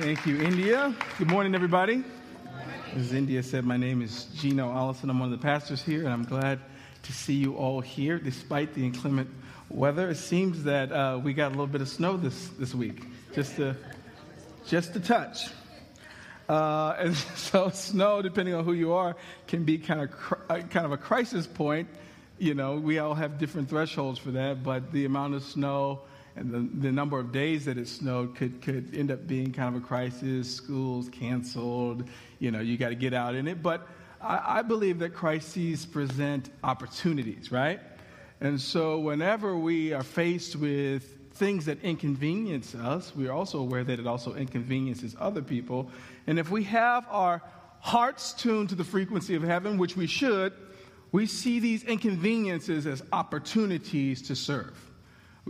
Thank you, India. Good morning, everybody. As India said, my name is Gino Allison. I'm one of the pastors here, and I'm glad to see you all here despite the inclement weather. It seems that uh, we got a little bit of snow this, this week, just a, just a touch. Uh, and so, snow, depending on who you are, can be kind of, cr- uh, kind of a crisis point. You know, we all have different thresholds for that, but the amount of snow and the, the number of days that it snowed could, could end up being kind of a crisis. Schools canceled, you know, you got to get out in it. But I, I believe that crises present opportunities, right? And so whenever we are faced with things that inconvenience us, we are also aware that it also inconveniences other people. And if we have our hearts tuned to the frequency of heaven, which we should, we see these inconveniences as opportunities to serve.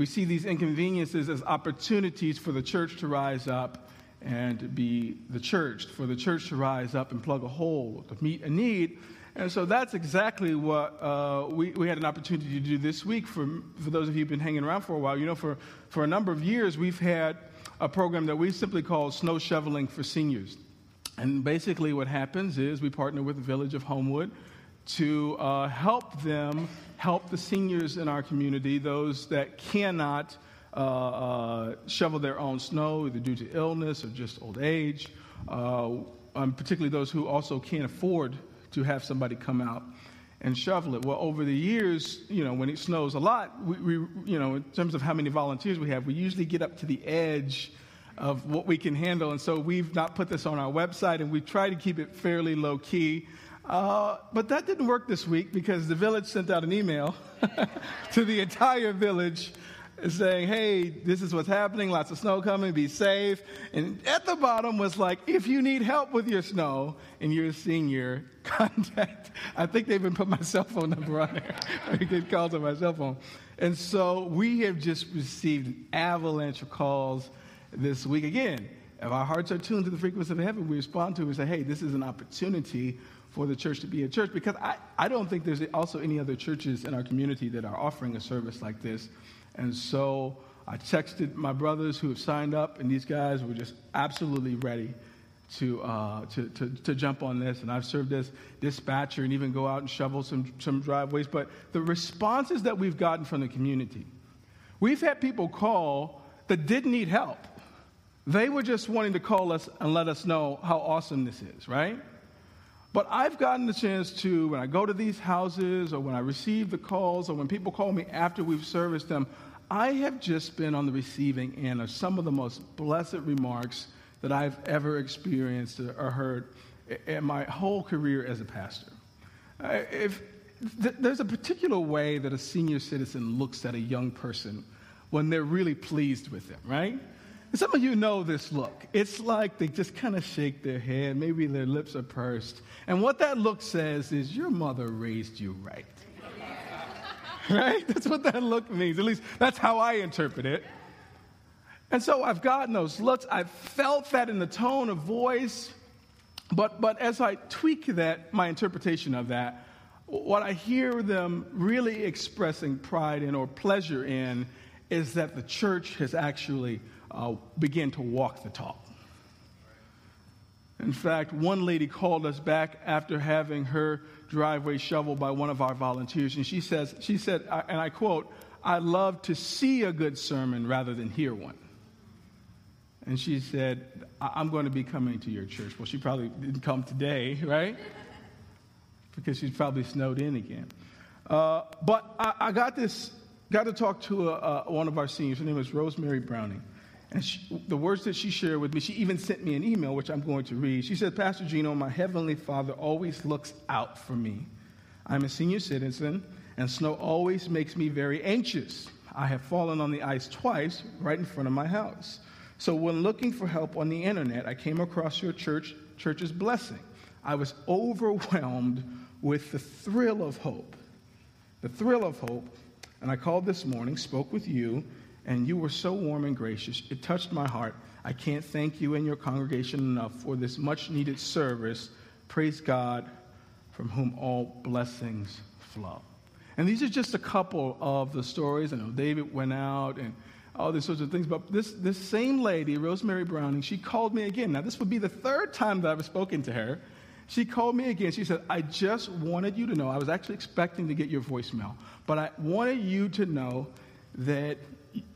We see these inconveniences as opportunities for the church to rise up and be the church, for the church to rise up and plug a hole, to meet a need. And so that's exactly what uh, we, we had an opportunity to do this week for, for those of you who've been hanging around for a while. You know, for, for a number of years, we've had a program that we simply call Snow Shoveling for Seniors. And basically, what happens is we partner with the Village of Homewood to uh, help them help the seniors in our community, those that cannot uh, uh, shovel their own snow, either due to illness or just old age, uh, um, particularly those who also can't afford to have somebody come out and shovel it. Well, over the years, you know, when it snows a lot, we, we, you know, in terms of how many volunteers we have, we usually get up to the edge of what we can handle. And so we've not put this on our website, and we try to keep it fairly low key. Uh, but that didn't work this week because the village sent out an email to the entire village saying, hey, this is what's happening, lots of snow coming, be safe. And at the bottom was like, if you need help with your snow and you're a senior, contact. I think they even put my cell phone number on there. I get calls on my cell phone. And so we have just received an avalanche of calls this week. Again, if our hearts are tuned to the frequency of heaven, we respond to it and say, hey, this is an opportunity for the church to be a church because I, I don't think there's also any other churches in our community that are offering a service like this. And so I texted my brothers who have signed up, and these guys were just absolutely ready to, uh, to, to, to, jump on this. And I've served as dispatcher and even go out and shovel some, some driveways. But the responses that we've gotten from the community, we've had people call that didn't need help. They were just wanting to call us and let us know how awesome this is, right? But I've gotten the chance to, when I go to these houses or when I receive the calls or when people call me after we've serviced them, I have just been on the receiving end of some of the most blessed remarks that I've ever experienced or heard in my whole career as a pastor. If, th- there's a particular way that a senior citizen looks at a young person when they're really pleased with them, right? Some of you know this look. It's like they just kind of shake their head, maybe their lips are pursed. And what that look says is, Your mother raised you right. right? That's what that look means. At least that's how I interpret it. And so I've gotten those looks. I've felt that in the tone of voice. But, but as I tweak that, my interpretation of that, what I hear them really expressing pride in or pleasure in is that the church has actually uh, begin to walk the talk. In fact, one lady called us back after having her driveway shoveled by one of our volunteers, and she says, she said, and I quote, "I love to see a good sermon rather than hear one." And she said, "I'm going to be coming to your church." Well, she probably didn't come today, right? Because she's probably snowed in again. Uh, but I, I, got this, got to talk to a, a, one of our seniors. Her name is Rosemary Browning. And she, the words that she shared with me, she even sent me an email, which I'm going to read. She said, Pastor Gino, my heavenly father always looks out for me. I'm a senior citizen, and snow always makes me very anxious. I have fallen on the ice twice right in front of my house. So when looking for help on the internet, I came across your church, church's blessing. I was overwhelmed with the thrill of hope. The thrill of hope. And I called this morning, spoke with you, and you were so warm and gracious. It touched my heart. I can't thank you and your congregation enough for this much needed service. Praise God, from whom all blessings flow. And these are just a couple of the stories. I know David went out and all these sorts of things. But this, this same lady, Rosemary Browning, she called me again. Now, this would be the third time that I've spoken to her. She called me again. She said, I just wanted you to know, I was actually expecting to get your voicemail, but I wanted you to know that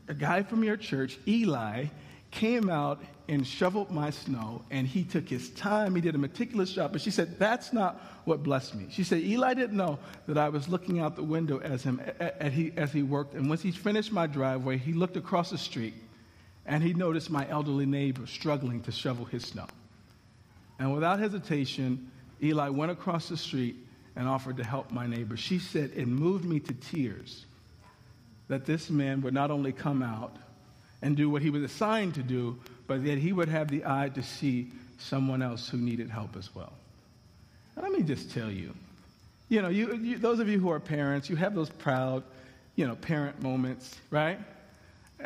a guy from your church, Eli, came out and shoveled my snow, and he took his time. He did a meticulous job. But she said, That's not what blessed me. She said, Eli didn't know that I was looking out the window as, him, as, he, as he worked. And once he finished my driveway, he looked across the street and he noticed my elderly neighbor struggling to shovel his snow. And without hesitation, Eli went across the street and offered to help my neighbor. She said, It moved me to tears that this man would not only come out and do what he was assigned to do, but that he would have the eye to see someone else who needed help as well. Let me just tell you, you know, you, you, those of you who are parents, you have those proud, you know, parent moments, right?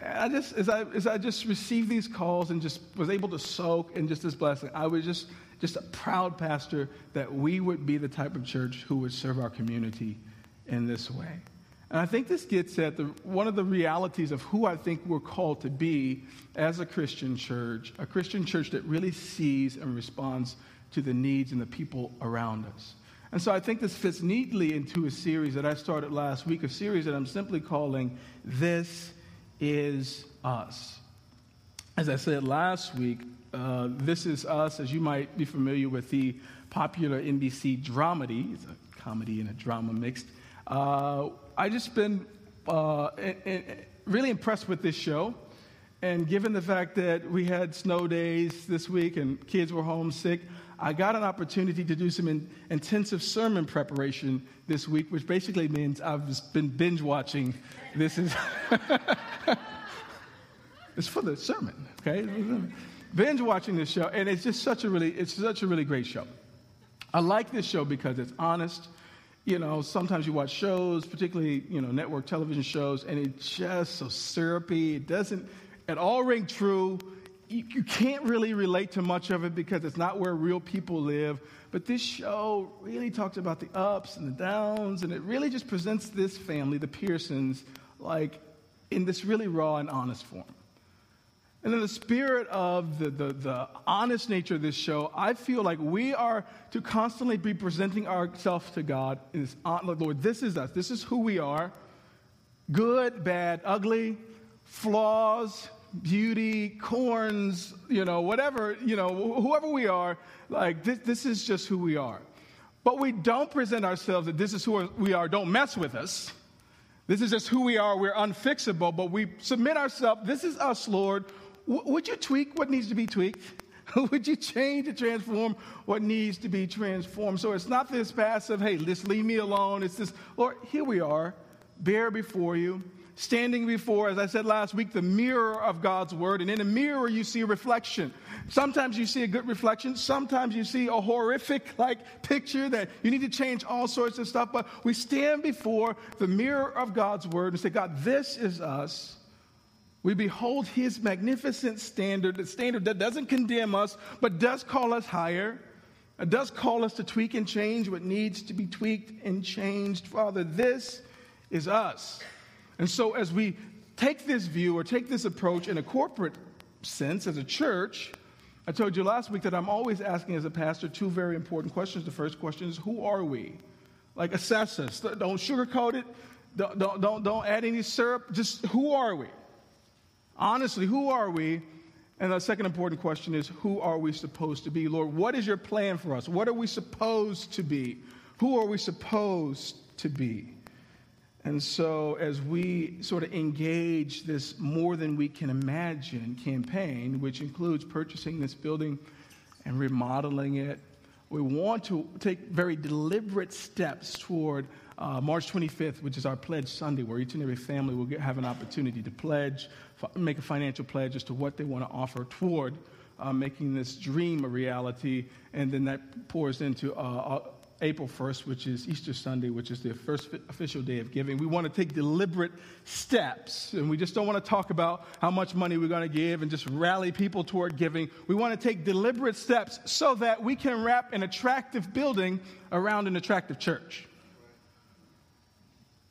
I just, as I, as I just received these calls and just was able to soak in just this blessing, I was just, just a proud pastor that we would be the type of church who would serve our community in this way. And I think this gets at the, one of the realities of who I think we're called to be as a Christian church, a Christian church that really sees and responds to the needs and the people around us. And so I think this fits neatly into a series that I started last week, a series that I'm simply calling This Is Us. As I said last week, uh, This Is Us, as you might be familiar with the popular NBC dramedy, it's a comedy and a drama mixed. Uh, I just been uh, really impressed with this show. And given the fact that we had snow days this week and kids were homesick, I got an opportunity to do some in, intensive sermon preparation this week, which basically means I've been binge watching. This is it's for the sermon, okay? binge watching this show, and it's just such a really it's such a really great show. I like this show because it's honest you know, sometimes you watch shows, particularly, you know, network television shows, and it's just so syrupy. It doesn't at all ring true. You, you can't really relate to much of it because it's not where real people live. But this show really talks about the ups and the downs, and it really just presents this family, the Pearsons, like in this really raw and honest form. And in the spirit of the, the, the, honest nature of this show, I feel like we are to constantly be presenting ourselves to God. Is, Lord, this is us. This is who we are. Good, bad, ugly, flaws, beauty, corns, you know, whatever, you know, whoever we are, like this, this is just who we are. But we don't present ourselves that this is who we are. Don't mess with us. This is just who we are. We're unfixable, but we submit ourselves. This is us, Lord would you tweak what needs to be tweaked? would you change and transform what needs to be transformed? So it's not this passive, hey, just leave me alone. It's this, Lord, here we are, bare before you, standing before, as I said last week, the mirror of God's word. And in a mirror, you see a reflection. Sometimes you see a good reflection. Sometimes you see a horrific, like, picture that you need to change all sorts of stuff. But we stand before the mirror of God's word and say, God, this is us. We behold his magnificent standard, the standard that doesn't condemn us, but does call us higher. It does call us to tweak and change what needs to be tweaked and changed. Father, this is us. And so, as we take this view or take this approach in a corporate sense as a church, I told you last week that I'm always asking as a pastor two very important questions. The first question is, Who are we? Like, assess us. Don't sugarcoat it, don't, don't, don't, don't add any syrup. Just who are we? Honestly, who are we? And the second important question is who are we supposed to be? Lord, what is your plan for us? What are we supposed to be? Who are we supposed to be? And so, as we sort of engage this more than we can imagine campaign, which includes purchasing this building and remodeling it, we want to take very deliberate steps toward uh, March 25th, which is our Pledge Sunday, where each and every family will get, have an opportunity to pledge, f- make a financial pledge as to what they want to offer toward uh, making this dream a reality. And then that pours into uh, uh April 1st, which is Easter Sunday, which is the first official day of giving. We want to take deliberate steps, and we just don't want to talk about how much money we're going to give and just rally people toward giving. We want to take deliberate steps so that we can wrap an attractive building around an attractive church.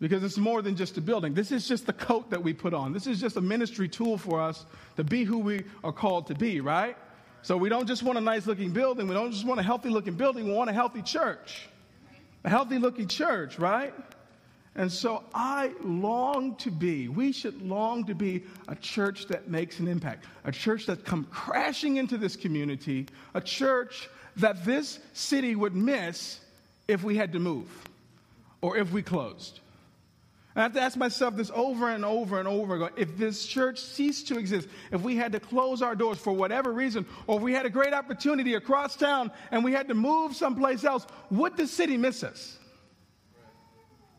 Because it's more than just a building. This is just the coat that we put on. This is just a ministry tool for us to be who we are called to be, right? So we don't just want a nice looking building. We don't just want a healthy looking building. We want a healthy church. A healthy looking church, right? And so I long to be, we should long to be a church that makes an impact, a church that come crashing into this community, a church that this city would miss if we had to move or if we closed. I have to ask myself this over and over and over again. If this church ceased to exist, if we had to close our doors for whatever reason, or if we had a great opportunity across town and we had to move someplace else, would the city miss us?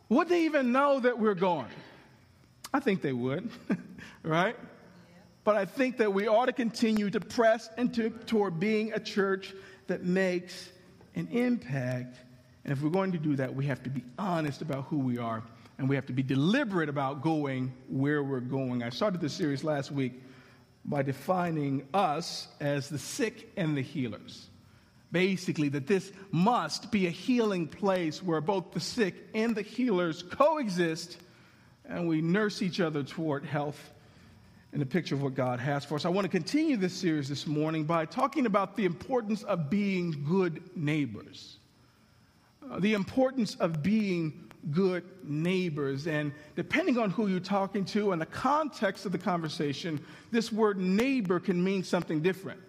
Would they even know that we're gone? I think they would, right? But I think that we ought to continue to press into toward being a church that makes an impact. And if we're going to do that, we have to be honest about who we are and we have to be deliberate about going where we're going. I started this series last week by defining us as the sick and the healers. Basically, that this must be a healing place where both the sick and the healers coexist and we nurse each other toward health and the picture of what God has for us. I want to continue this series this morning by talking about the importance of being good neighbors. Uh, the importance of being good neighbors. And depending on who you're talking to and the context of the conversation, this word neighbor can mean something different.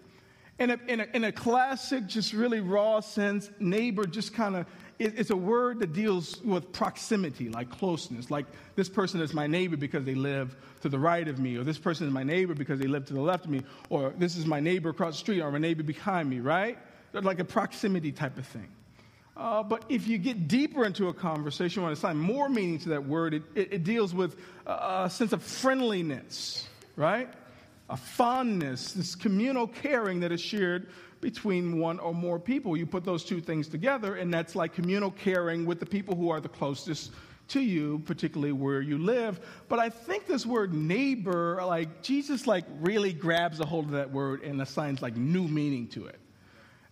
In a, in a, in a classic, just really raw sense, neighbor just kind of it, it's a word that deals with proximity, like closeness. Like this person is my neighbor because they live to the right of me, or this person is my neighbor because they live to the left of me, or this is my neighbor across the street, or my neighbor behind me, right? Like a proximity type of thing. Uh, but if you get deeper into a conversation, you want to assign more meaning to that word, it, it, it deals with a sense of friendliness, right? A fondness, this communal caring that is shared between one or more people. You put those two things together, and that's like communal caring with the people who are the closest to you, particularly where you live. But I think this word neighbor, like Jesus, like really grabs a hold of that word and assigns like new meaning to it.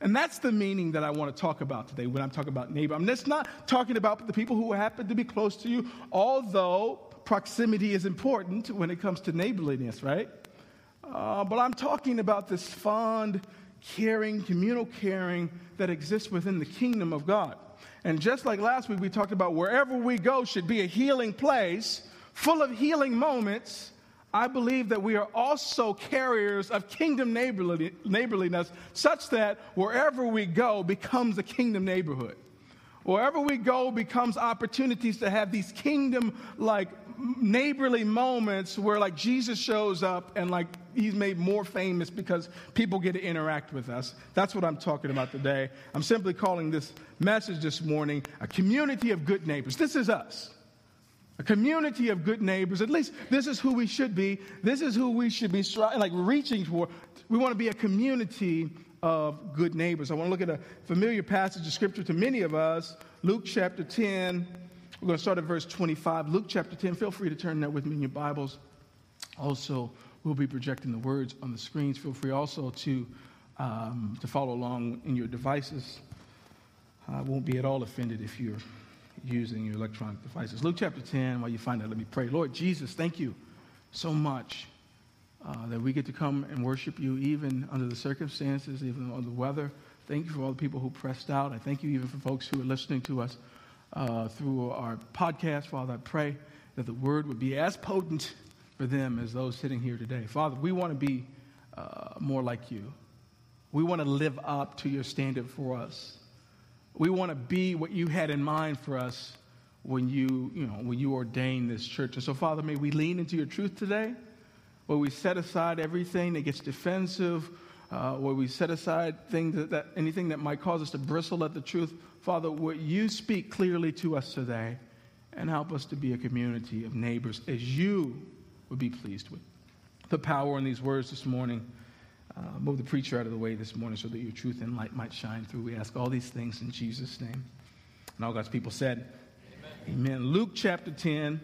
And that's the meaning that I want to talk about today when I'm talking about neighbor. I'm just not talking about the people who happen to be close to you, although proximity is important when it comes to neighborliness, right? Uh, but I'm talking about this fond, caring, communal caring that exists within the kingdom of God. And just like last week, we talked about wherever we go should be a healing place full of healing moments I believe that we are also carriers of kingdom neighborliness, such that wherever we go becomes a kingdom neighborhood. Wherever we go becomes opportunities to have these kingdom like neighborly moments where like Jesus shows up and like he's made more famous because people get to interact with us. That's what I'm talking about today. I'm simply calling this message this morning a community of good neighbors. This is us a community of good neighbors. At least this is who we should be. This is who we should be like reaching for. We want to be a community of good neighbors. I want to look at a familiar passage of scripture to many of us, Luke chapter 10. We're going to start at verse 25. Luke chapter 10. Feel free to turn that with me in your Bibles. Also, we'll be projecting the words on the screens. Feel free also to, um, to follow along in your devices. I won't be at all offended if you're using your electronic devices. Luke chapter 10, while you find that, let me pray. Lord Jesus, thank you so much uh, that we get to come and worship you even under the circumstances, even under the weather. Thank you for all the people who pressed out. I thank you even for folks who are listening to us uh, through our podcast. Father, I pray that the word would be as potent for them as those sitting here today. Father, we want to be uh, more like you. We want to live up to your standard for us. We want to be what you had in mind for us when you, you know, when you ordained this church. And so, Father, may we lean into your truth today, where we set aside everything that gets defensive, uh, where we set aside things that, that, anything that might cause us to bristle at the truth. Father, would you speak clearly to us today and help us to be a community of neighbors as you would be pleased with. The power in these words this morning. Uh, move the preacher out of the way this morning so that your truth and light might shine through. We ask all these things in Jesus' name. And all God's people said, Amen. Amen. Luke chapter 10. I'm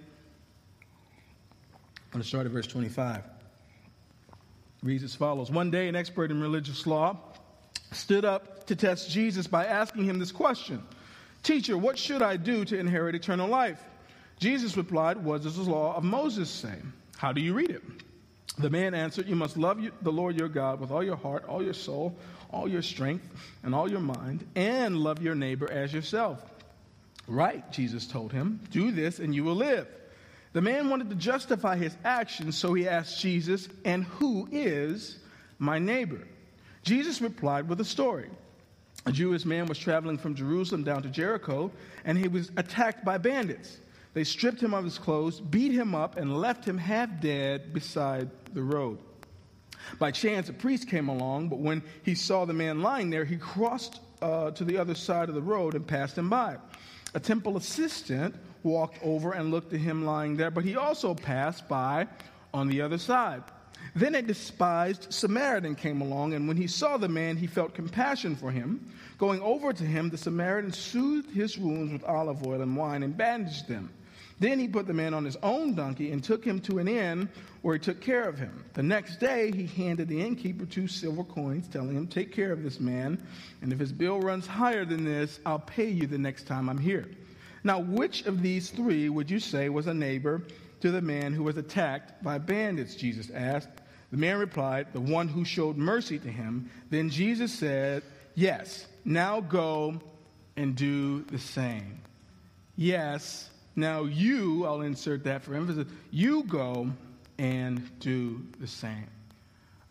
going to start at verse 25. reads as follows One day, an expert in religious law stood up to test Jesus by asking him this question Teacher, what should I do to inherit eternal life? Jesus replied, What does the law of Moses say? How do you read it? The man answered, You must love the Lord your God with all your heart, all your soul, all your strength, and all your mind, and love your neighbor as yourself. Right, Jesus told him. Do this and you will live. The man wanted to justify his actions, so he asked Jesus, And who is my neighbor? Jesus replied with a story. A Jewish man was traveling from Jerusalem down to Jericho, and he was attacked by bandits. They stripped him of his clothes, beat him up, and left him half dead beside the road. By chance, a priest came along, but when he saw the man lying there, he crossed uh, to the other side of the road and passed him by. A temple assistant walked over and looked at him lying there, but he also passed by on the other side. Then a despised Samaritan came along, and when he saw the man, he felt compassion for him. Going over to him, the Samaritan soothed his wounds with olive oil and wine and bandaged them. Then he put the man on his own donkey and took him to an inn where he took care of him. The next day, he handed the innkeeper two silver coins, telling him, Take care of this man, and if his bill runs higher than this, I'll pay you the next time I'm here. Now, which of these three would you say was a neighbor to the man who was attacked by bandits? Jesus asked. The man replied, The one who showed mercy to him. Then Jesus said, Yes, now go and do the same. Yes, now you, I'll insert that for emphasis, you go and do the same.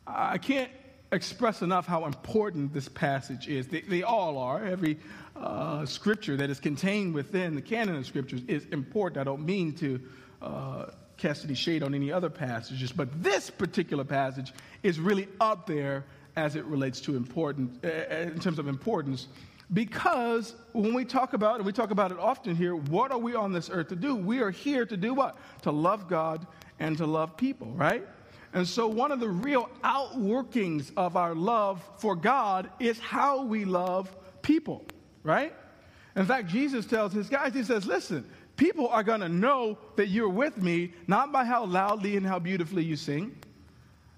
I can't express enough how important this passage is. They, they all are. Every uh, scripture that is contained within the canon of scriptures is important. I don't mean to uh, cast any shade on any other passages, but this particular passage is really up there as it relates to important, uh, in terms of importance because when we talk about, and we talk about it often here, what are we on this earth to do? We are here to do what? To love God and to love people, right? And so, one of the real outworkings of our love for God is how we love people, right? In fact, Jesus tells his guys, he says, listen, people are going to know that you're with me, not by how loudly and how beautifully you sing,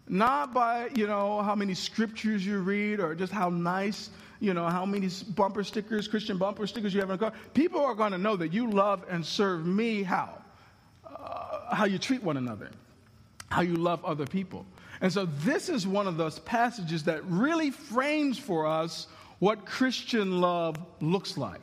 not by, you know, how many scriptures you read or just how nice you know, how many bumper stickers, Christian bumper stickers you have in a car. People are going to know that you love and serve me how? Uh, how you treat one another, how you love other people. And so this is one of those passages that really frames for us what Christian love looks like.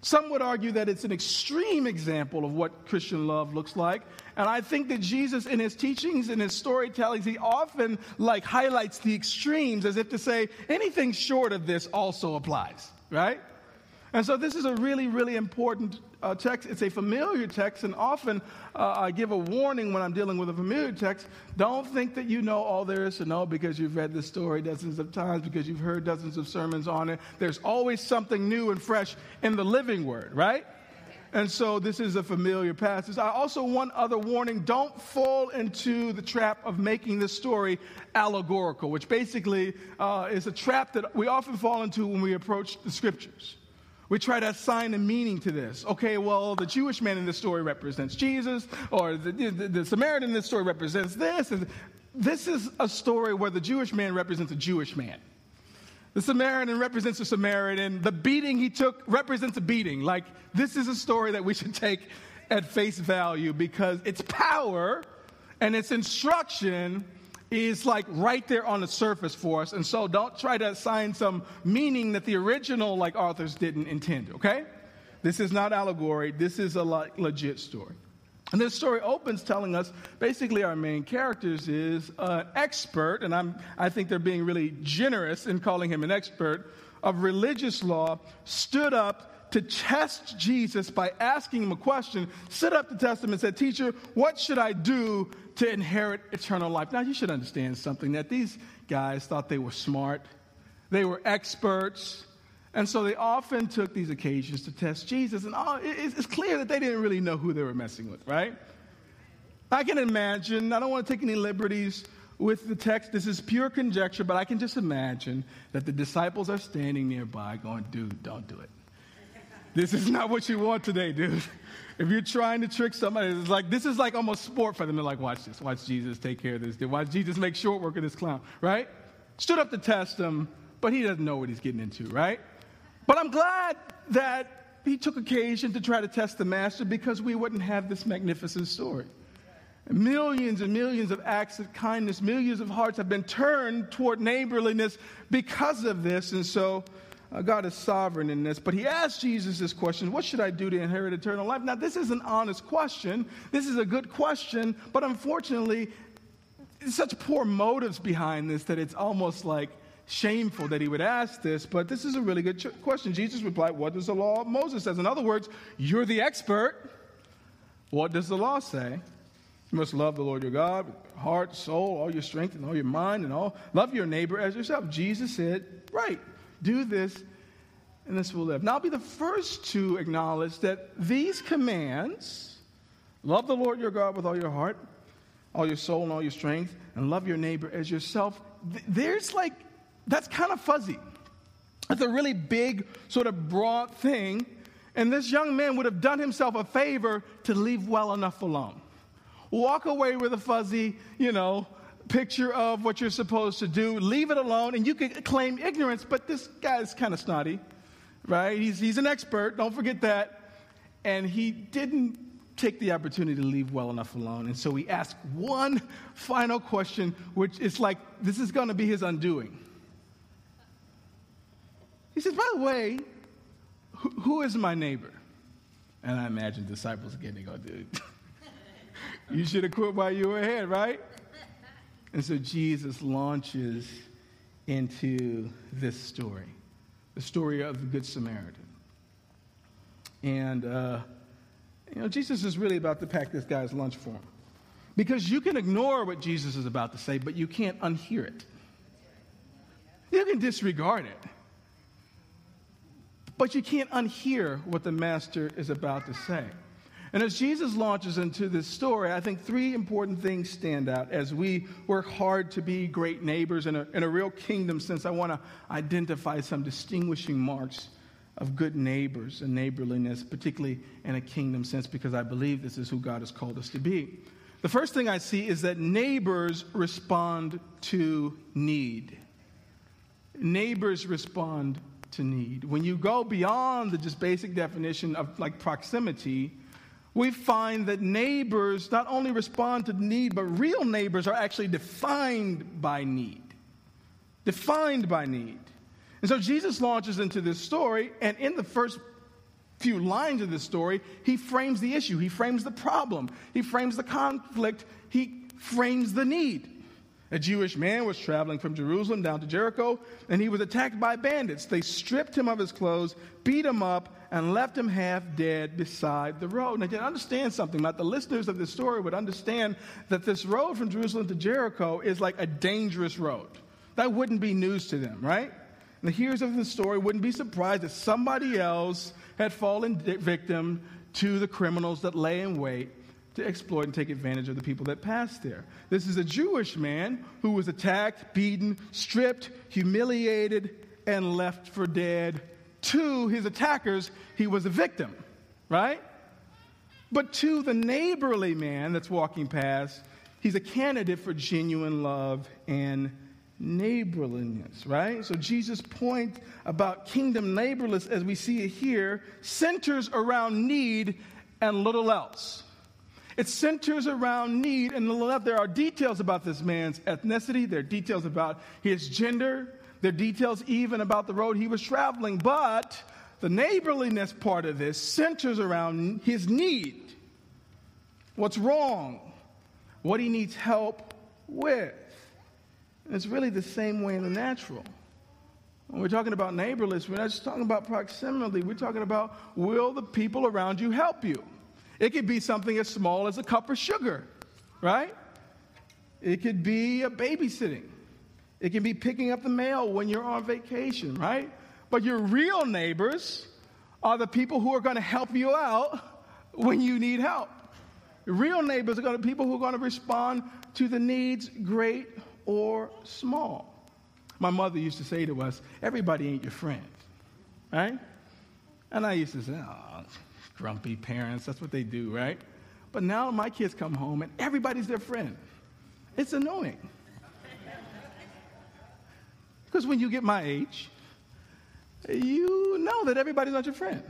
Some would argue that it's an extreme example of what Christian love looks like. And I think that Jesus, in his teachings and his storytellings, he often like highlights the extremes as if to say anything short of this also applies, right? And so this is a really, really important uh, text. It's a familiar text, and often uh, I give a warning when I'm dealing with a familiar text. Don't think that you know all there is to know because you've read the story dozens of times, because you've heard dozens of sermons on it. There's always something new and fresh in the living word, right? And so this is a familiar passage. I also, want other warning don't fall into the trap of making this story allegorical, which basically uh, is a trap that we often fall into when we approach the scriptures. We try to assign a meaning to this. Okay, well, the Jewish man in this story represents Jesus, or the, the, the Samaritan in this story represents this. This is a story where the Jewish man represents a Jewish man. The Samaritan represents a Samaritan. The beating he took represents a beating. Like, this is a story that we should take at face value because its power and its instruction is like right there on the surface for us. And so don't try to assign some meaning that the original like authors didn't intend, okay? This is not allegory. This is a like, legit story. And this story opens telling us basically our main characters is an expert, and I'm, I think they're being really generous in calling him an expert of religious law, stood up to test Jesus by asking him a question, stood up to test him and said, Teacher, what should I do to inherit eternal life? Now, you should understand something that these guys thought they were smart, they were experts. And so they often took these occasions to test Jesus. And oh, it's clear that they didn't really know who they were messing with, right? I can imagine, I don't want to take any liberties with the text. This is pure conjecture, but I can just imagine that the disciples are standing nearby going, dude, don't do it. This is not what you want today, dude. If you're trying to trick somebody, it's like this is like almost sport for them. They're like, watch this, watch Jesus take care of this. Dude. Watch Jesus make short work of this clown, right? Stood up to test him, but he doesn't know what he's getting into, right? But I'm glad that he took occasion to try to test the master because we wouldn't have this magnificent story. Millions and millions of acts of kindness, millions of hearts have been turned toward neighborliness because of this. And so uh, God is sovereign in this. But he asked Jesus this question What should I do to inherit eternal life? Now, this is an honest question. This is a good question. But unfortunately, such poor motives behind this that it's almost like shameful that he would ask this, but this is a really good ch- question. Jesus replied, What does the law of Moses says? In other words, you're the expert. What does the law say? You must love the Lord your God with heart, soul, all your strength, and all your mind, and all. Love your neighbor as yourself. Jesus said, Right, do this, and this will live. Now, I'll be the first to acknowledge that these commands love the Lord your God with all your heart, all your soul, and all your strength, and love your neighbor as yourself. There's like that's kind of fuzzy. It's a really big, sort of broad thing. And this young man would have done himself a favor to leave well enough alone. Walk away with a fuzzy, you know, picture of what you're supposed to do, leave it alone, and you can claim ignorance, but this guy's kind of snotty, right? He's, he's an expert, don't forget that. And he didn't take the opportunity to leave well enough alone. And so he asked one final question, which is like, this is going to be his undoing. He says, by the way, who, who is my neighbor? And I imagine disciples again, they go, dude, you should have quit while you were ahead, right? And so Jesus launches into this story, the story of the Good Samaritan. And, uh, you know, Jesus is really about to pack this guy's lunch for him. Because you can ignore what Jesus is about to say, but you can't unhear it. You can disregard it but you can't unhear what the master is about to say. And as Jesus launches into this story, I think three important things stand out as we work hard to be great neighbors in a, in a real kingdom sense. I want to identify some distinguishing marks of good neighbors and neighborliness, particularly in a kingdom sense, because I believe this is who God has called us to be. The first thing I see is that neighbors respond to need. Neighbors respond to need. When you go beyond the just basic definition of like proximity, we find that neighbors not only respond to need, but real neighbors are actually defined by need. Defined by need. And so Jesus launches into this story, and in the first few lines of this story, he frames the issue, he frames the problem, he frames the conflict, he frames the need. A Jewish man was traveling from Jerusalem down to Jericho, and he was attacked by bandits. They stripped him of his clothes, beat him up, and left him half dead beside the road. Now, you understand something. That the listeners of this story would understand that this road from Jerusalem to Jericho is like a dangerous road. That wouldn't be news to them, right? And the hearers of the story wouldn't be surprised that somebody else had fallen victim to the criminals that lay in wait to exploit and take advantage of the people that passed there. This is a Jewish man who was attacked, beaten, stripped, humiliated, and left for dead. To his attackers, he was a victim, right? But to the neighborly man that's walking past, he's a candidate for genuine love and neighborliness, right? So Jesus' point about kingdom neighborliness, as we see it here, centers around need and little else. It centers around need, and there are details about this man's ethnicity, there are details about his gender, there are details even about the road he was traveling, but the neighborliness part of this centers around his need. What's wrong? What he needs help with. And it's really the same way in the natural. When we're talking about neighborliness, we're not just talking about proximity. We're talking about will the people around you help you? It could be something as small as a cup of sugar, right? It could be a babysitting. It can be picking up the mail when you're on vacation, right? But your real neighbors are the people who are going to help you out when you need help. Real neighbors are going to be people who are going to respond to the needs, great or small. My mother used to say to us, everybody ain't your friend, right? And I used to say, oh, grumpy parents. That's what they do, right? But now my kids come home and everybody's their friend. It's annoying. Because when you get my age, you know that everybody's not your friend.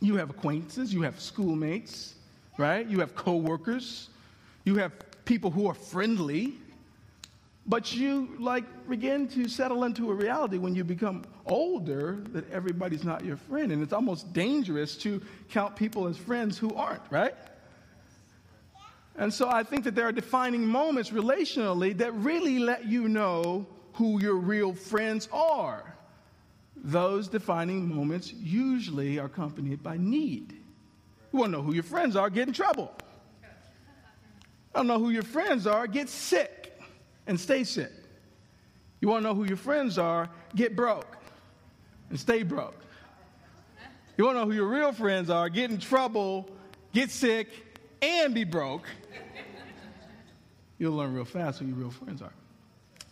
You have acquaintances, you have schoolmates, right? You have coworkers, you have people who are friendly. But you like begin to settle into a reality when you become older that everybody's not your friend. And it's almost dangerous to count people as friends who aren't, right? And so I think that there are defining moments relationally that really let you know who your real friends are. Those defining moments usually are accompanied by need. You want to know who your friends are, get in trouble. I don't know who your friends are, get sick and stay sick. You want to know who your friends are, get broke and stay broke. You want to know who your real friends are, get in trouble, get sick, and be broke. You'll learn real fast who your real friends are.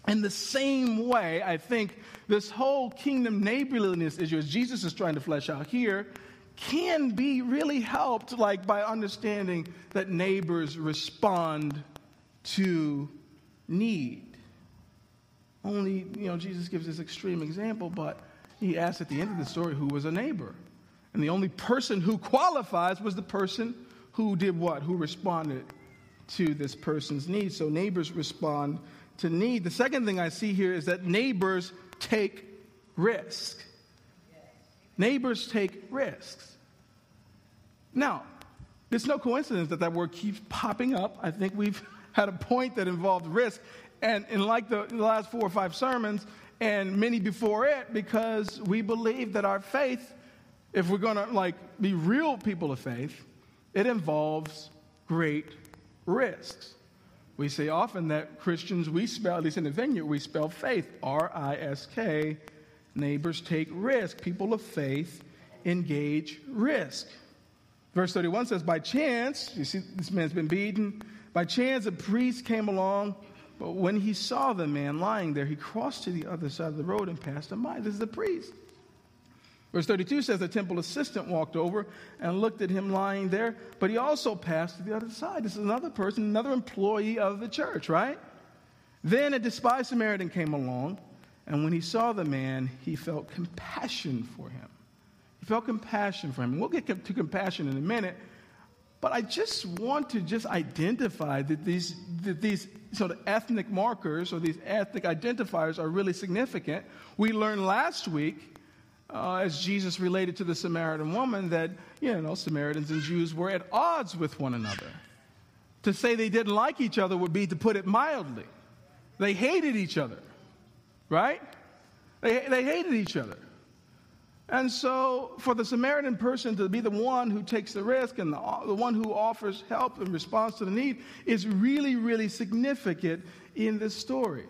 In the same way, I think this whole kingdom neighborliness issue, as Jesus is trying to flesh out here, can be really helped like by understanding that neighbors respond to need. Only, you know, Jesus gives this extreme example, but he asks at the end of the story who was a neighbor. And the only person who qualifies was the person who did what? Who responded to this person's need. So neighbors respond to need. The second thing I see here is that neighbors take risk. Neighbors take risks. Now, it's no coincidence that that word keeps popping up. I think we've had a point that involved risk. And like the, the last four or five sermons, and many before it, because we believe that our faith, if we're going to like be real people of faith, it involves great risks. We say often that Christians, we spell, at least in the vineyard, we spell faith, R I S K. Neighbors take risk. People of faith engage risk. Verse 31 says, By chance, you see, this man's been beaten. By chance, a priest came along, but when he saw the man lying there, he crossed to the other side of the road and passed him by. This is the priest. Verse 32 says the temple assistant walked over and looked at him lying there, but he also passed to the other side. This is another person, another employee of the church, right? Then a despised Samaritan came along, and when he saw the man, he felt compassion for him. He felt compassion for him. We'll get to compassion in a minute, but I just want to just identify that these, that these sort of ethnic markers or these ethnic identifiers are really significant. We learned last week uh, as Jesus related to the Samaritan woman, that, you know, Samaritans and Jews were at odds with one another. To say they didn't like each other would be to put it mildly. They hated each other, right? They, they hated each other. And so, for the Samaritan person to be the one who takes the risk and the, the one who offers help in response to the need is really, really significant in this story.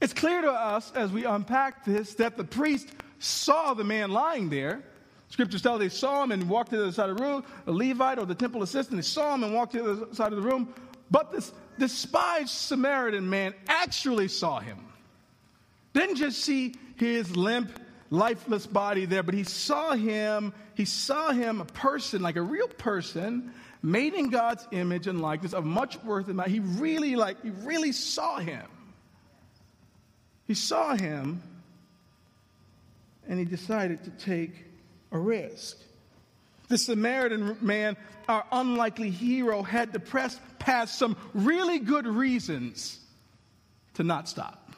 It's clear to us as we unpack this that the priest saw the man lying there. Scriptures tell they saw him and walked to the other side of the room. The Levite or the temple assistant, they saw him and walked to the other side of the room. But this despised Samaritan man actually saw him. Didn't just see his limp, lifeless body there, but he saw him, he saw him a person, like a real person, made in God's image and likeness of much worth and He really like he really saw him. He saw him and he decided to take a risk. The Samaritan man, our unlikely hero, had to press past some really good reasons to not stop.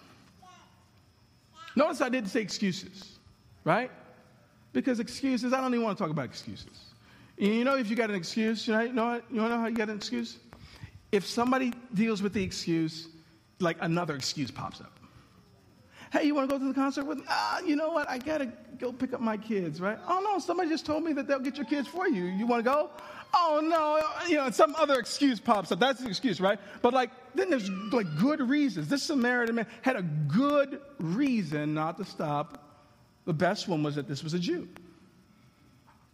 Notice I didn't say excuses, right? Because excuses, I don't even want to talk about excuses. You know, if you got an excuse, you know, you you know how you got an excuse? If somebody deals with the excuse, like another excuse pops up. Hey, you want to go to the concert with me? Ah, you know what? I got to go pick up my kids, right? Oh, no, somebody just told me that they'll get your kids for you. You want to go? Oh, no, you know, some other excuse pops up. That's the excuse, right? But like, then there's like good reasons. This Samaritan man had a good reason not to stop. The best one was that this was a Jew.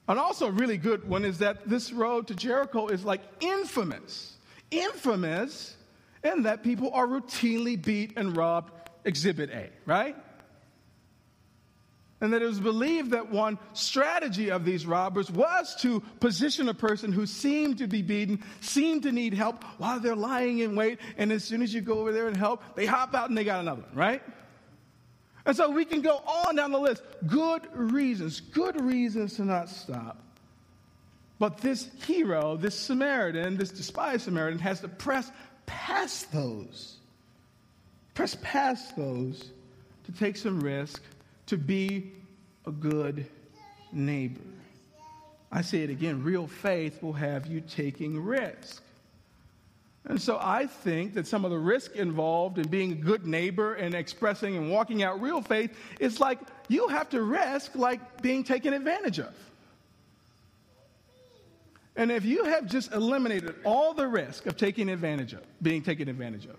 And also, a really good one is that this road to Jericho is like infamous. Infamous in that people are routinely beat and robbed Exhibit A, right? And that it was believed that one strategy of these robbers was to position a person who seemed to be beaten, seemed to need help while they're lying in wait. And as soon as you go over there and help, they hop out and they got another one, right? And so we can go on down the list. Good reasons, good reasons to not stop. But this hero, this Samaritan, this despised Samaritan, has to press past those. Press past those to take some risk, to be a good neighbor. I say it again real faith will have you taking risk. And so I think that some of the risk involved in being a good neighbor and expressing and walking out real faith is like you have to risk like being taken advantage of. And if you have just eliminated all the risk of taking advantage of, being taken advantage of,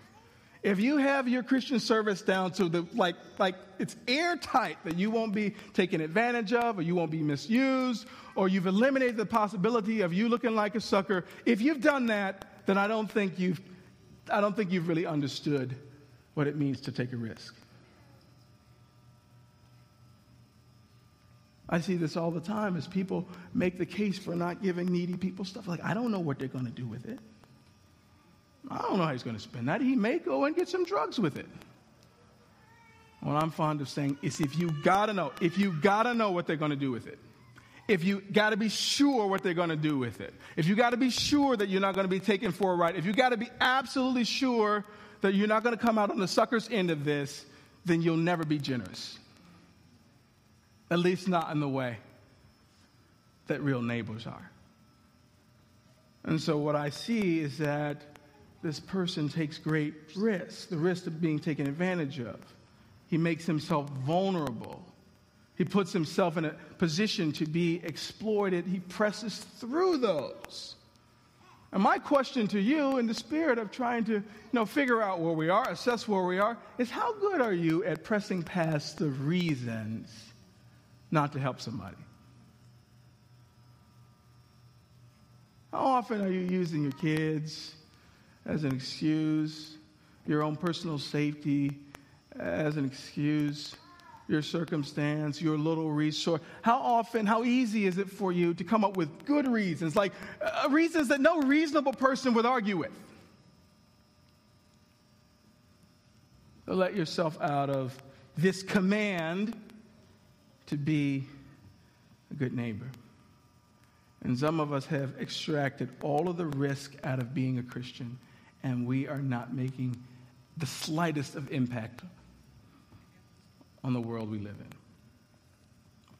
if you have your Christian service down to the like like it's airtight that you won't be taken advantage of or you won't be misused or you've eliminated the possibility of you looking like a sucker, if you've done that, then I don't think you've I don't think you've really understood what it means to take a risk. I see this all the time as people make the case for not giving needy people stuff. Like, I don't know what they're going to do with it. I don't know how he's going to spend that. He may go and get some drugs with it. What I'm fond of saying is if you got to know, if you got to know what they're going to do with it, if you got to be sure what they're going to do with it, if you got to be sure that you're not going to be taken for a ride, if you got to be absolutely sure that you're not going to come out on the sucker's end of this, then you'll never be generous. At least not in the way that real neighbors are. And so what I see is that this person takes great risks, the risk of being taken advantage of. He makes himself vulnerable. He puts himself in a position to be exploited. He presses through those. And my question to you, in the spirit of trying to you know, figure out where we are, assess where we are, is how good are you at pressing past the reasons not to help somebody? How often are you using your kids as an excuse, your own personal safety as an excuse, your circumstance, your little resource? How often, how easy is it for you to come up with good reasons, like uh, reasons that no reasonable person would argue with? let yourself out of this command to be a good neighbor. And some of us have extracted all of the risk out of being a Christian, and we are not making the slightest of impact on the world we live in.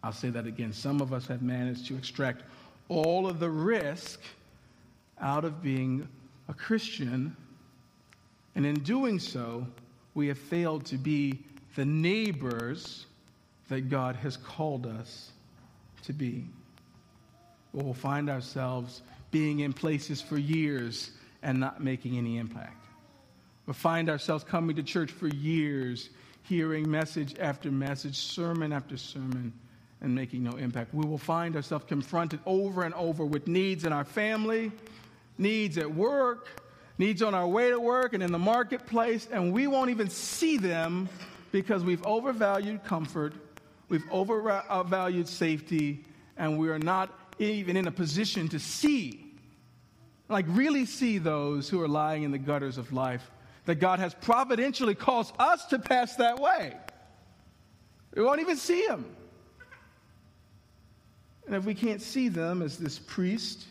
I'll say that again. Some of us have managed to extract all of the risk out of being a Christian, and in doing so, we have failed to be the neighbors that God has called us to be. We'll find ourselves being in places for years and not making any impact. We'll find ourselves coming to church for years, hearing message after message, sermon after sermon, and making no impact. We will find ourselves confronted over and over with needs in our family, needs at work, needs on our way to work and in the marketplace, and we won't even see them because we've overvalued comfort We've overvalued safety, and we are not even in a position to see, like really see those who are lying in the gutters of life. That God has providentially caused us to pass that way. We won't even see them. And if we can't see them as this priest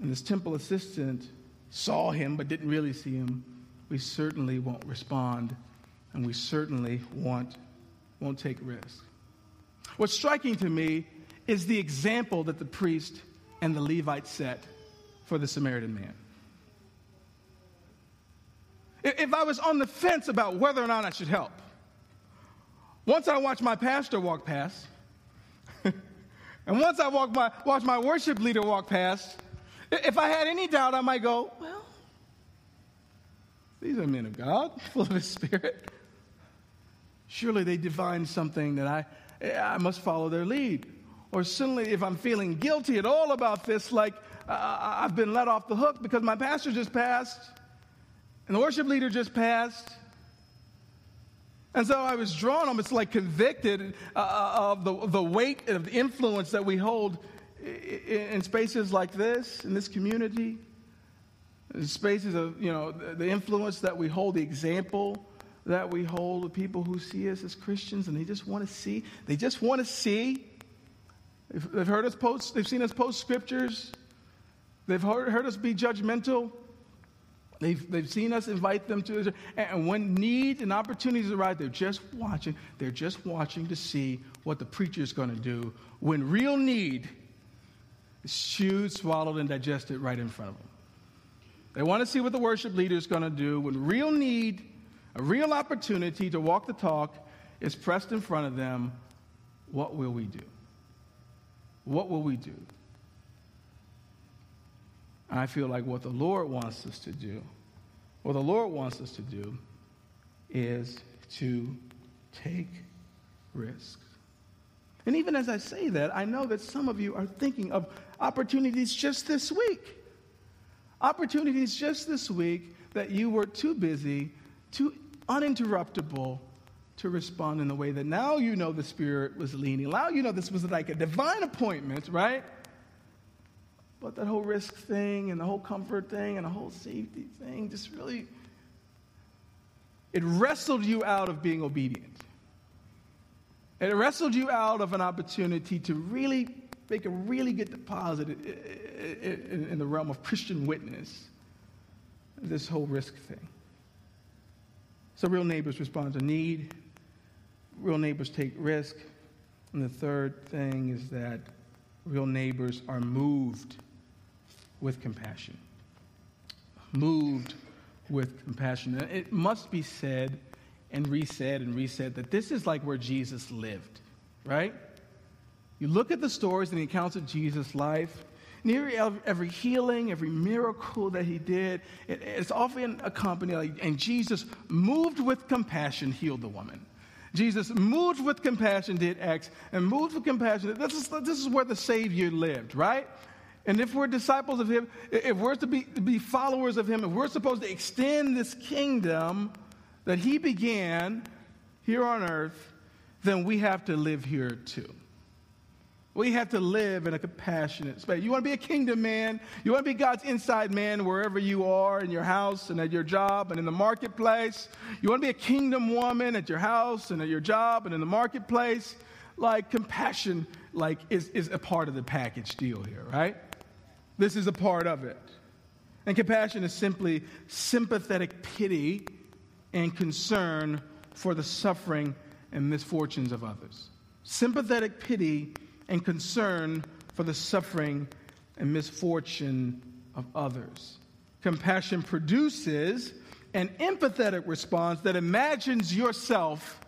and this temple assistant saw him but didn't really see him, we certainly won't respond and we certainly won't won't take risk. What's striking to me is the example that the priest and the Levite set for the Samaritan man. If I was on the fence about whether or not I should help, once I watch my pastor walk past, and once I walk my, watch my worship leader walk past, if I had any doubt, I might go, well, these are men of God, full of His Spirit. Surely they divine something that I, I must follow their lead. Or suddenly, if I'm feeling guilty at all about this, like uh, I've been let off the hook because my pastor just passed and the worship leader just passed. And so I was drawn, almost like convicted uh, uh of the, the weight of the influence that we hold in spaces like this, in this community, in spaces of, you know, the influence that we hold, the example that we hold with people who see us as Christians and they just want to see, they just want to see They've heard us post, they've seen us post scriptures. They've heard, heard us be judgmental. They've, they've seen us invite them to, and when need and opportunities arise, they're just watching. They're just watching to see what the preacher is going to do when real need is chewed, swallowed, and digested right in front of them. They want to see what the worship leader is going to do when real need, a real opportunity to walk the talk is pressed in front of them. What will we do? What will we do? I feel like what the Lord wants us to do, what the Lord wants us to do is to take risks. And even as I say that, I know that some of you are thinking of opportunities just this week. Opportunities just this week that you were too busy, too uninterruptible to respond in the way that now you know the Spirit was leaning. Now you know this was like a divine appointment, right? But that whole risk thing and the whole comfort thing and the whole safety thing just really, it wrestled you out of being obedient. It wrestled you out of an opportunity to really make a really good deposit in the realm of Christian witness, this whole risk thing. So, real neighbors respond to need, real neighbors take risk. And the third thing is that real neighbors are moved with compassion. Moved with compassion. It must be said and resaid and resaid that this is like where Jesus lived, right? You look at the stories and the accounts of Jesus' life, nearly every healing, every miracle that he did, it's often accompanied, like, and Jesus, moved with compassion, healed the woman. Jesus, moved with compassion, did X, and moved with compassion. This is, this is where the Savior lived, right? And if we're disciples of Him, if we're to be, to be followers of Him, if we're supposed to extend this kingdom that He began here on earth, then we have to live here too. We have to live in a compassionate space. You want to be a kingdom man? You want to be God's inside man wherever you are, in your house and at your job and in the marketplace? You want to be a kingdom woman at your house and at your job and in the marketplace? Like compassion like is, is a part of the package deal here, right? This is a part of it. And compassion is simply sympathetic pity and concern for the suffering and misfortunes of others. Sympathetic pity and concern for the suffering and misfortune of others. Compassion produces an empathetic response that imagines yourself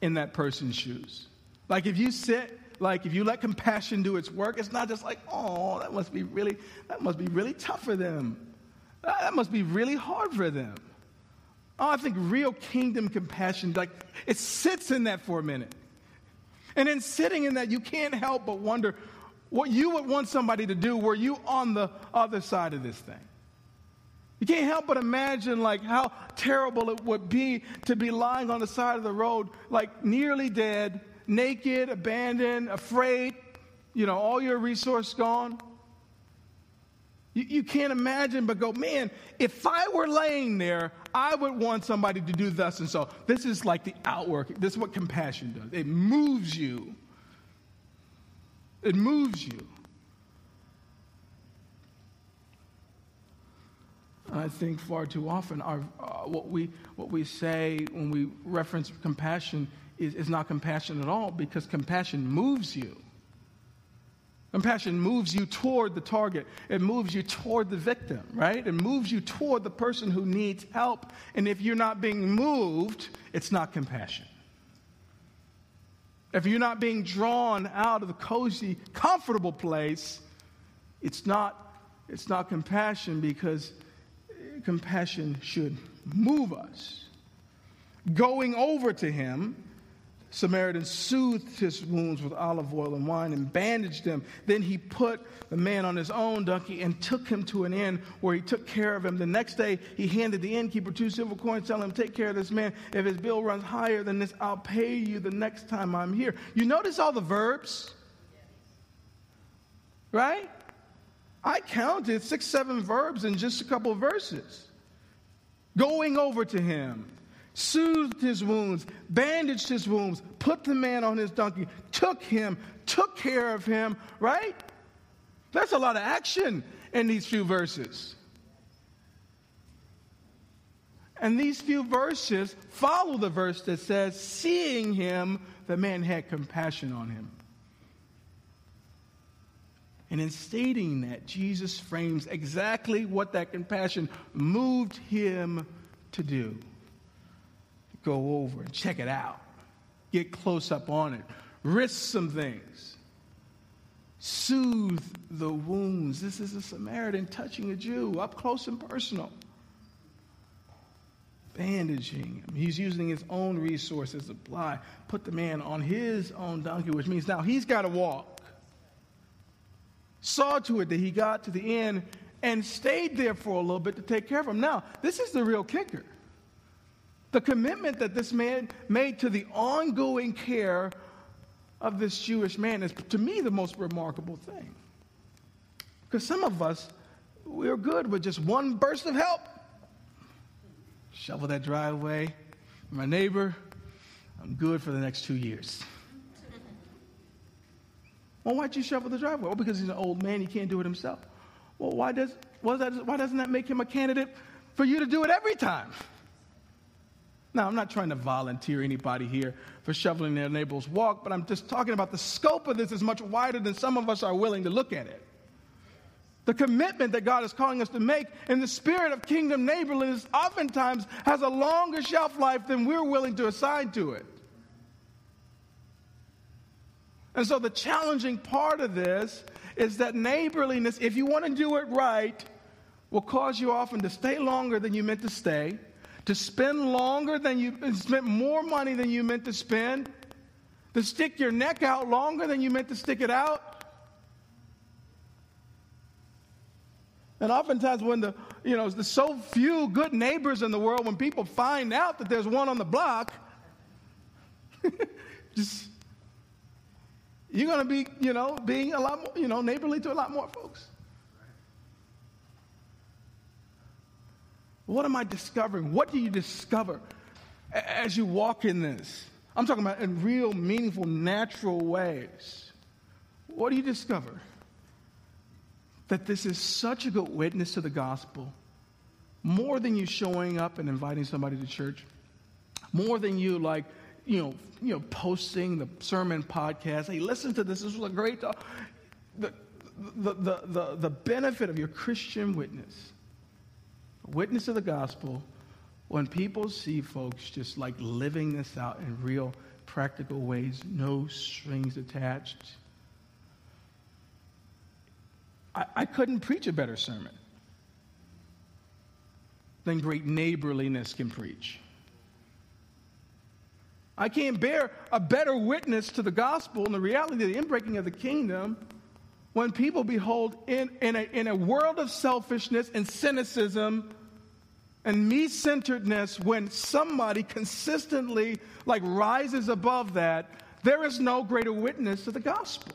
in that person's shoes. Like if you sit like if you let compassion do its work, it's not just like, oh, that must be really, that must be really tough for them. That must be really hard for them. Oh, I think real kingdom compassion, like it sits in that for a minute. And in sitting in that, you can't help but wonder what you would want somebody to do were you on the other side of this thing. You can't help but imagine like how terrible it would be to be lying on the side of the road, like nearly dead, naked, abandoned, afraid, you know, all your resource gone. You, you can't imagine, but go, man, if I were laying there, I would want somebody to do thus and so. This is like the outwork. This is what compassion does. It moves you. It moves you. I think far too often our, uh, what, we, what we say when we reference compassion is, is not compassion at all because compassion moves you. Compassion moves you toward the target. It moves you toward the victim, right? It moves you toward the person who needs help. And if you're not being moved, it's not compassion. If you're not being drawn out of the cozy, comfortable place, it's not, it's not compassion because compassion should move us. Going over to him Samaritan soothed his wounds with olive oil and wine and bandaged them. Then he put the man on his own donkey and took him to an inn where he took care of him. The next day, he handed the innkeeper two silver coins, telling him, Take care of this man. If his bill runs higher than this, I'll pay you the next time I'm here. You notice all the verbs? Right? I counted six, seven verbs in just a couple verses. Going over to him soothed his wounds, bandaged his wounds, put the man on his donkey, took him, took care of him, right? That's a lot of action in these few verses. And these few verses follow the verse that says, Seeing him, the man had compassion on him. And in stating that, Jesus frames exactly what that compassion moved him to do go over and check it out, get close up on it, risk some things, soothe the wounds. This is a Samaritan touching a Jew up close and personal bandaging him. He's using his own resources to supply, put the man on his own donkey, which means now he's got to walk. Saw to it that he got to the inn and stayed there for a little bit to take care of him. Now, this is the real kicker. The commitment that this man made to the ongoing care of this Jewish man is, to me, the most remarkable thing. Because some of us, we're good with just one burst of help shovel that driveway. My neighbor, I'm good for the next two years. Well, why'd you shovel the driveway? Well, because he's an old man, he can't do it himself. Well, why, does, why, does that, why doesn't that make him a candidate for you to do it every time? Now, I'm not trying to volunteer anybody here for shoveling their neighbor's walk, but I'm just talking about the scope of this is much wider than some of us are willing to look at it the commitment that God is calling us to make in the spirit of kingdom neighborliness oftentimes has a longer shelf life than we're willing to assign to it. And so the challenging part of this is that neighborliness, if you want to do it right, will cause you often to stay longer than you meant to stay, to spend longer than you spent more money than you meant to spend, to stick your neck out longer than you meant to stick it out And oftentimes, when the, you know, there's so few good neighbors in the world, when people find out that there's one on the block, just, you're going to be, you know, being a lot more, you know, neighborly to a lot more folks. What am I discovering? What do you discover as you walk in this? I'm talking about in real, meaningful, natural ways. What do you discover? that this is such a good witness to the gospel, more than you showing up and inviting somebody to church, more than you like, you know, you know, posting the sermon podcast. Hey, listen to this. This was a great talk. The, the, the, the, the benefit of your Christian witness, witness of the gospel, when people see folks just like living this out in real practical ways, no strings attached I, I couldn't preach a better sermon than great neighborliness can preach. I can't bear a better witness to the gospel and the reality of the inbreaking of the kingdom when people behold in, in, a, in a world of selfishness and cynicism and me-centeredness when somebody consistently like rises above that there is no greater witness to the gospel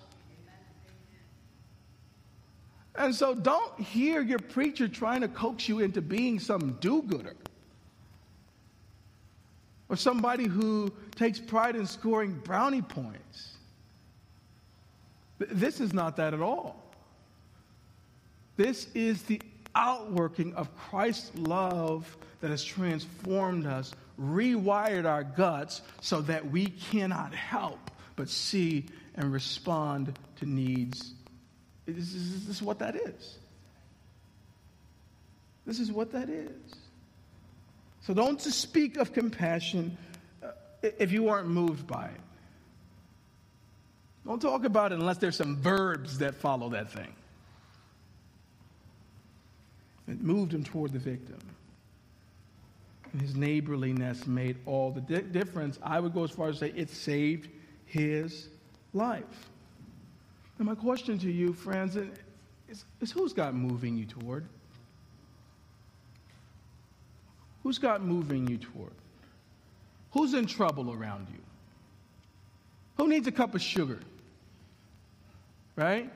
and so don't hear your preacher trying to coax you into being some do gooder or somebody who takes pride in scoring brownie points. This is not that at all. This is the outworking of Christ's love that has transformed us, rewired our guts so that we cannot help but see and respond to needs this is, this is what that is. This is what that is. So don't speak of compassion uh, if you aren't moved by it. Don't talk about it unless there's some verbs that follow that thing. It moved him toward the victim. And his neighborliness made all the di- difference. I would go as far as to say it saved his life. And my question to you, friends, is, is who's God moving you toward? Who's God moving you toward? Who's in trouble around you? Who needs a cup of sugar? Right?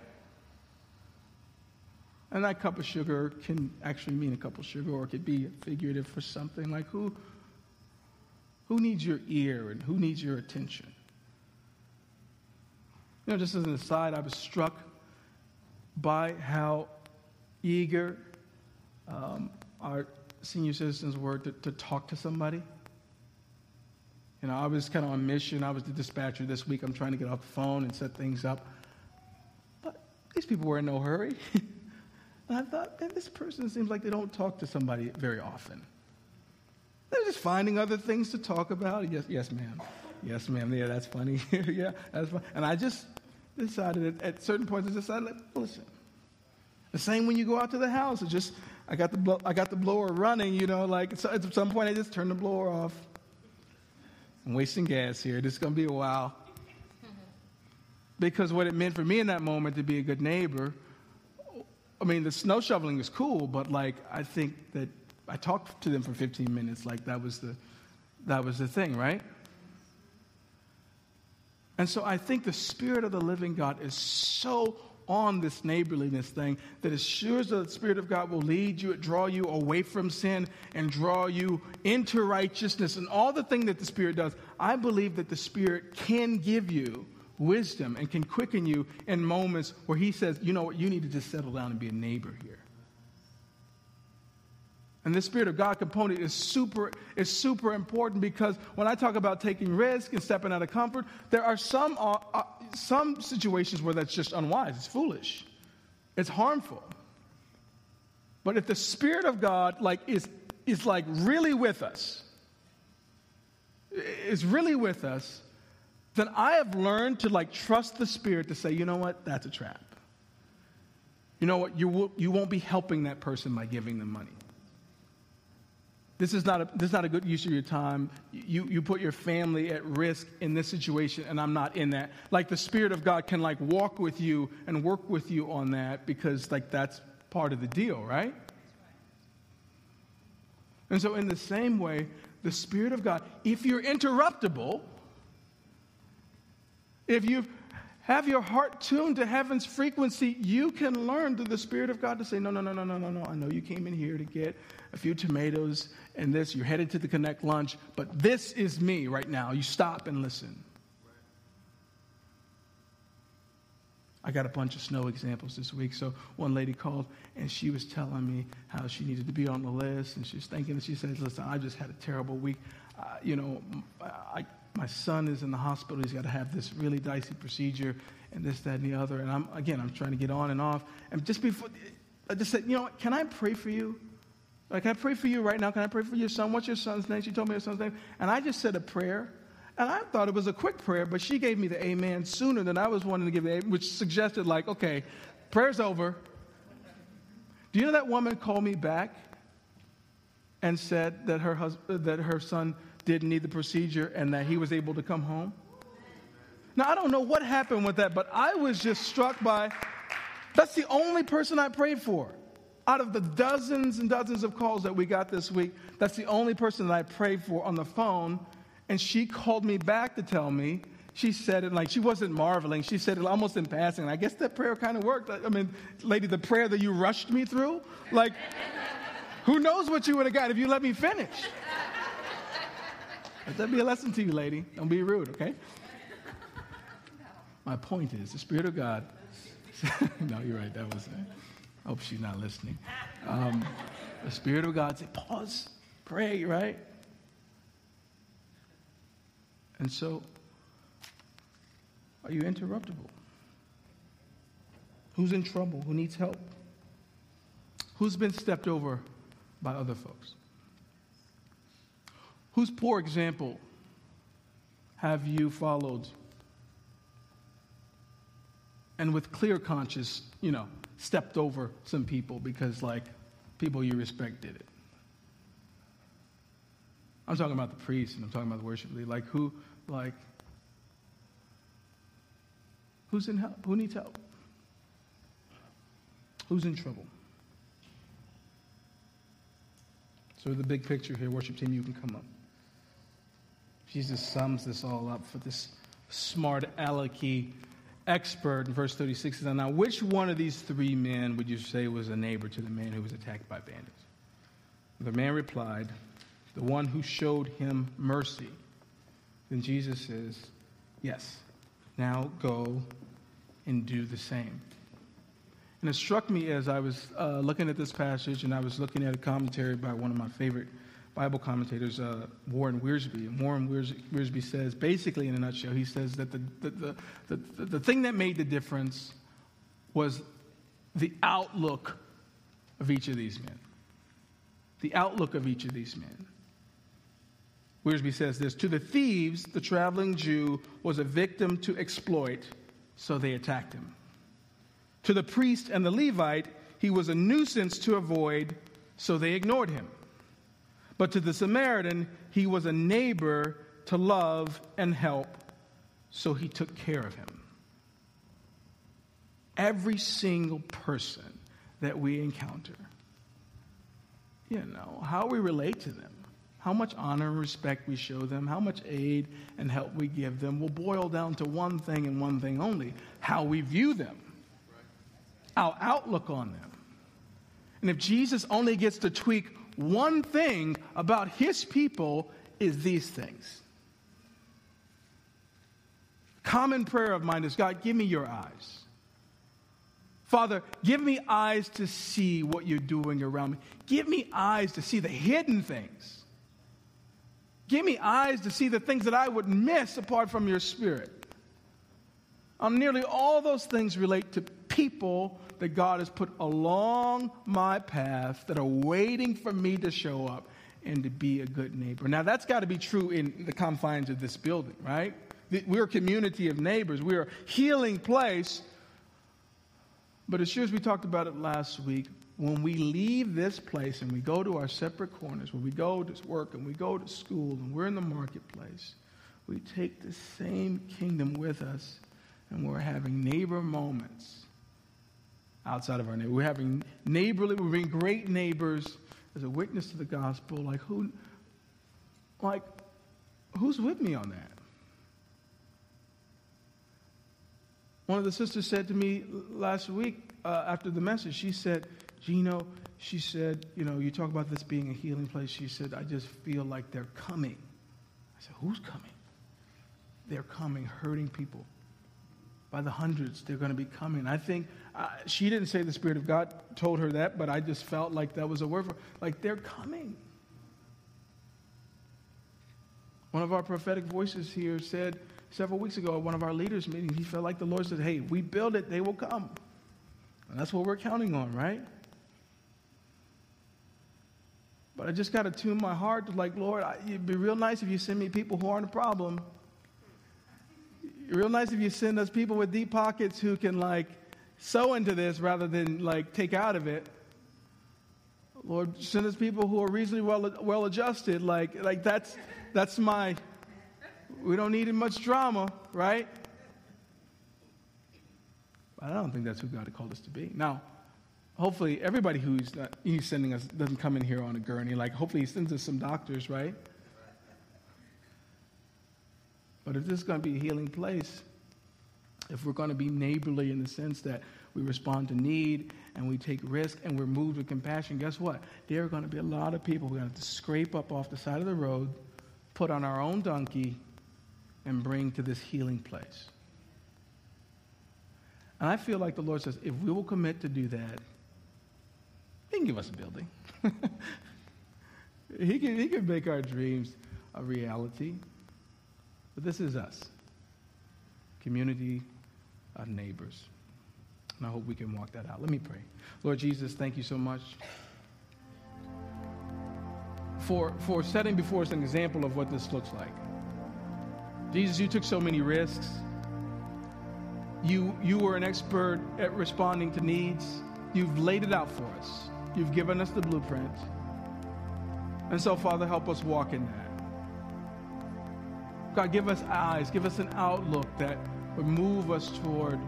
And that cup of sugar can actually mean a cup of sugar, or it could be figurative for something like who Who needs your ear and who needs your attention? You know, just as an aside, I was struck by how eager um, our senior citizens were to, to talk to somebody. You know, I was kind of on mission. I was the dispatcher this week. I'm trying to get off the phone and set things up. These people were in no hurry. and I thought, man, this person seems like they don't talk to somebody very often. They're just finding other things to talk about. Yes, yes, ma'am. Yes, ma'am. Yeah, that's funny. yeah, that's fun. And I just decided at, at certain points, I decided, listen. The same when you go out to the house. It's just I got the I got the blower running. You know, like so at some point I just turn the blower off. I'm wasting gas here. This is going to be a while. Because what it meant for me in that moment to be a good neighbor, I mean, the snow shoveling is cool, but like I think that I talked to them for 15 minutes. Like that was the that was the thing, right? And so I think the Spirit of the living God is so on this neighborliness thing that as sure as the Spirit of God will lead you, draw you away from sin and draw you into righteousness and all the thing that the Spirit does, I believe that the Spirit can give you wisdom and can quicken you in moments where He says, you know what, you need to just settle down and be a neighbor here. And the Spirit of God component is super, is super important because when I talk about taking risk and stepping out of comfort, there are some, uh, uh, some situations where that's just unwise. It's foolish. It's harmful. But if the Spirit of God like is, is like really with us, is really with us, then I have learned to like trust the Spirit to say, you know what, that's a trap. You know what, you, will, you won't be helping that person by giving them money. This is not a, this is not a good use of your time. You, you put your family at risk in this situation, and I'm not in that. Like the Spirit of God can like walk with you and work with you on that because like that's part of the deal, right? And so, in the same way, the Spirit of God, if you're interruptible, if you have your heart tuned to heaven's frequency, you can learn through the Spirit of God to say, No, no, no, no, no, no, no. I know you came in here to get a few tomatoes and this. You're headed to the Connect lunch, but this is me right now. You stop and listen. I got a bunch of snow examples this week. So one lady called and she was telling me how she needed to be on the list, and she was thinking, and she said, "Listen, I just had a terrible week. Uh, you know, I, my son is in the hospital. He's got to have this really dicey procedure, and this, that, and the other. And I'm again, I'm trying to get on and off. And just before, I just said, you know, what, can I pray for you? Like, can I pray for you right now? Can I pray for your son? What's your son's name? She told me her son's name. And I just said a prayer. And I thought it was a quick prayer, but she gave me the amen sooner than I was wanting to give it, which suggested, like, okay, prayer's over. Do you know that woman called me back and said that her, husband, that her son didn't need the procedure and that he was able to come home? Now, I don't know what happened with that, but I was just struck by that's the only person I prayed for. Out of the dozens and dozens of calls that we got this week, that's the only person that I prayed for on the phone. And she called me back to tell me. She said it like she wasn't marveling. She said it almost in passing. I guess that prayer kind of worked. I mean, lady, the prayer that you rushed me through, like, who knows what you would have got if you let me finish? Let that be a lesson to you, lady. Don't be rude, okay? My point is, the Spirit of God. no, you're right. That was. Uh, I hope she's not listening. Um, the Spirit of God said, pause, pray, right? And so, are you interruptible? Who's in trouble? Who needs help? Who's been stepped over by other folks? Whose poor example have you followed? And with clear conscience, you know, stepped over some people because, like, people you respect did it. I'm talking about the priests and I'm talking about the worship leader. Like, who, like, who's in help? Who needs help? Who's in trouble? So, the big picture here, worship team, you can come up. Jesus sums this all up for this smart alecky expert in verse 36 says, Now, which one of these three men would you say was a neighbor to the man who was attacked by bandits? The man replied, the one who showed him mercy. Then Jesus says, Yes, now go and do the same. And it struck me as I was uh, looking at this passage and I was looking at a commentary by one of my favorite Bible commentators, uh, Warren. And Warren Wiersbe says, basically in a nutshell, he says that the, the, the, the, the thing that made the difference was the outlook of each of these men. The outlook of each of these men. Wiersbe says this To the thieves, the traveling Jew was a victim to exploit, so they attacked him. To the priest and the Levite, he was a nuisance to avoid, so they ignored him. But to the Samaritan, he was a neighbor to love and help, so he took care of him. Every single person that we encounter, you know, how we relate to them, how much honor and respect we show them, how much aid and help we give them will boil down to one thing and one thing only how we view them, our outlook on them. And if Jesus only gets to tweak one thing about his people, is these things. Common prayer of mine is God, give me your eyes. Father, give me eyes to see what you're doing around me. Give me eyes to see the hidden things. Give me eyes to see the things that I would miss apart from your spirit. Um, nearly all those things relate to people that God has put along my path that are waiting for me to show up and to be a good neighbor. Now, that's got to be true in the confines of this building, right? We're a community of neighbors, we're a healing place. But as sure as we talked about it last week, when we leave this place and we go to our separate corners, when we go to work and we go to school and we're in the marketplace, we take the same kingdom with us and we're having neighbor moments outside of our neighbor. We're having neighborly, we're being great neighbors as a witness to the gospel. Like who like who's with me on that? One of the sisters said to me last week uh, after the message, she said, Gino, she said, you know, you talk about this being a healing place. She said, I just feel like they're coming. I said, who's coming? They're coming, hurting people. By the hundreds, they're going to be coming. I think uh, she didn't say the Spirit of God told her that, but I just felt like that was a word for like they're coming. One of our prophetic voices here said several weeks ago at one of our leaders' meetings, he felt like the Lord said, Hey, we build it, they will come. And that's what we're counting on, right? But I just got to tune my heart to like, Lord, I, it'd be real nice if you send me people who aren't a problem. Real nice if you send us people with deep pockets who can like sow into this rather than like take out of it. Lord, send us people who are reasonably well, well adjusted. Like, like that's, that's my, we don't need much drama, right? But I don't think that's who God called us to be. Now, hopefully everybody who's, not, he's sending us doesn't come in here on a gurney. Like hopefully he sends us some doctors, right? But if this is going to be a healing place, if we're going to be neighborly in the sense that we respond to need and we take risk and we're moved with compassion, guess what? There are going to be a lot of people we're going to to scrape up off the side of the road, put on our own donkey, and bring to this healing place. And I feel like the Lord says, if we will commit to do that, he can give us a building. he, can, he can make our dreams a reality. But this is us community of neighbors. And I hope we can walk that out. Let me pray. Lord Jesus, thank you so much for, for setting before us an example of what this looks like. Jesus, you took so many risks. You, you were an expert at responding to needs. You've laid it out for us. You've given us the blueprint. And so, Father, help us walk in that. God, give us eyes, give us an outlook that would move us toward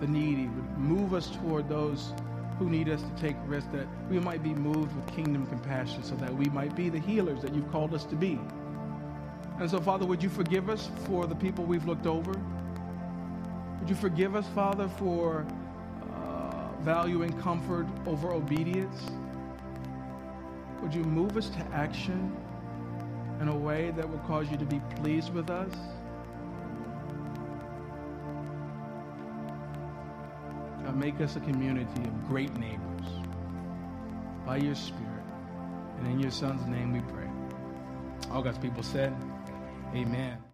the needy, would move us toward those who need us to take risks, that we might be moved with kingdom compassion so that we might be the healers that you've called us to be. And so, Father, would you forgive us for the people we've looked over? Would you forgive us, Father, for uh, valuing comfort over obedience? Would you move us to action in a way that will cause you to be pleased with us. God, make us a community of great neighbors by your Spirit. And in your Son's name we pray. All God's people said, Amen.